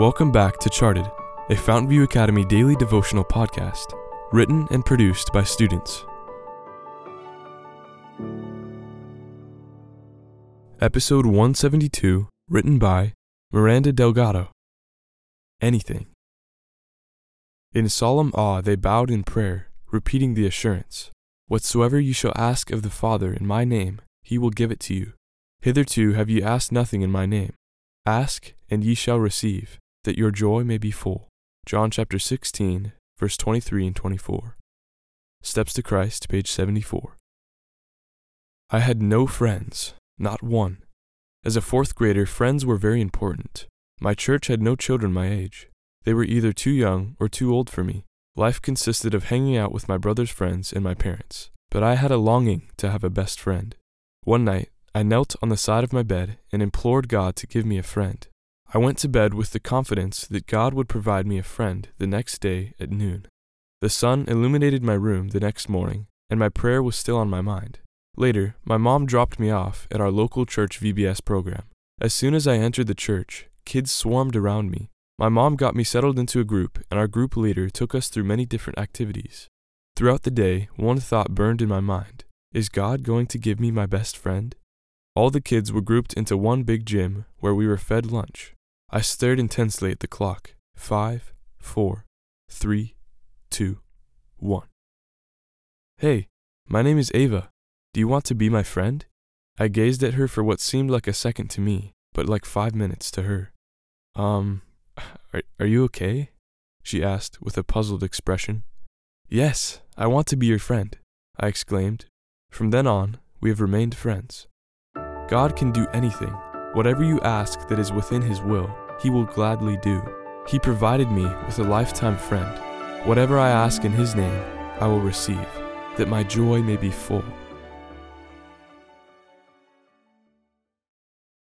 Welcome back to Charted, a Fountainview Academy daily devotional podcast, written and produced by students. Episode 172, written by Miranda Delgado. Anything. In solemn awe they bowed in prayer, repeating the assurance Whatsoever you shall ask of the Father in my name, he will give it to you. Hitherto have ye asked nothing in my name. Ask, and ye shall receive, that your joy may be full. John chapter 16, verse 23 and 24. Steps to Christ, page 74. I had no friends, not one. As a fourth grader, friends were very important. My church had no children my age. They were either too young or too old for me. Life consisted of hanging out with my brother's friends and my parents. But I had a longing to have a best friend. One night, I knelt on the side of my bed and implored God to give me a friend. I went to bed with the confidence that God would provide me a friend the next day at noon. The sun illuminated my room the next morning, and my prayer was still on my mind. Later, my mom dropped me off at our local church VBS program. As soon as I entered the church, kids swarmed around me. My mom got me settled into a group, and our group leader took us through many different activities. Throughout the day, one thought burned in my mind Is God going to give me my best friend? All the kids were grouped into one big gym where we were fed lunch. I stared intensely at the clock. Five, four, three, two, one. Hey, my name is Ava. Do you want to be my friend? I gazed at her for what seemed like a second to me, but like five minutes to her. Um, are, are you okay? She asked with a puzzled expression. Yes, I want to be your friend, I exclaimed. From then on, we have remained friends. God can do anything. Whatever you ask that is within His will, He will gladly do. He provided me with a lifetime friend. Whatever I ask in His name, I will receive, that my joy may be full.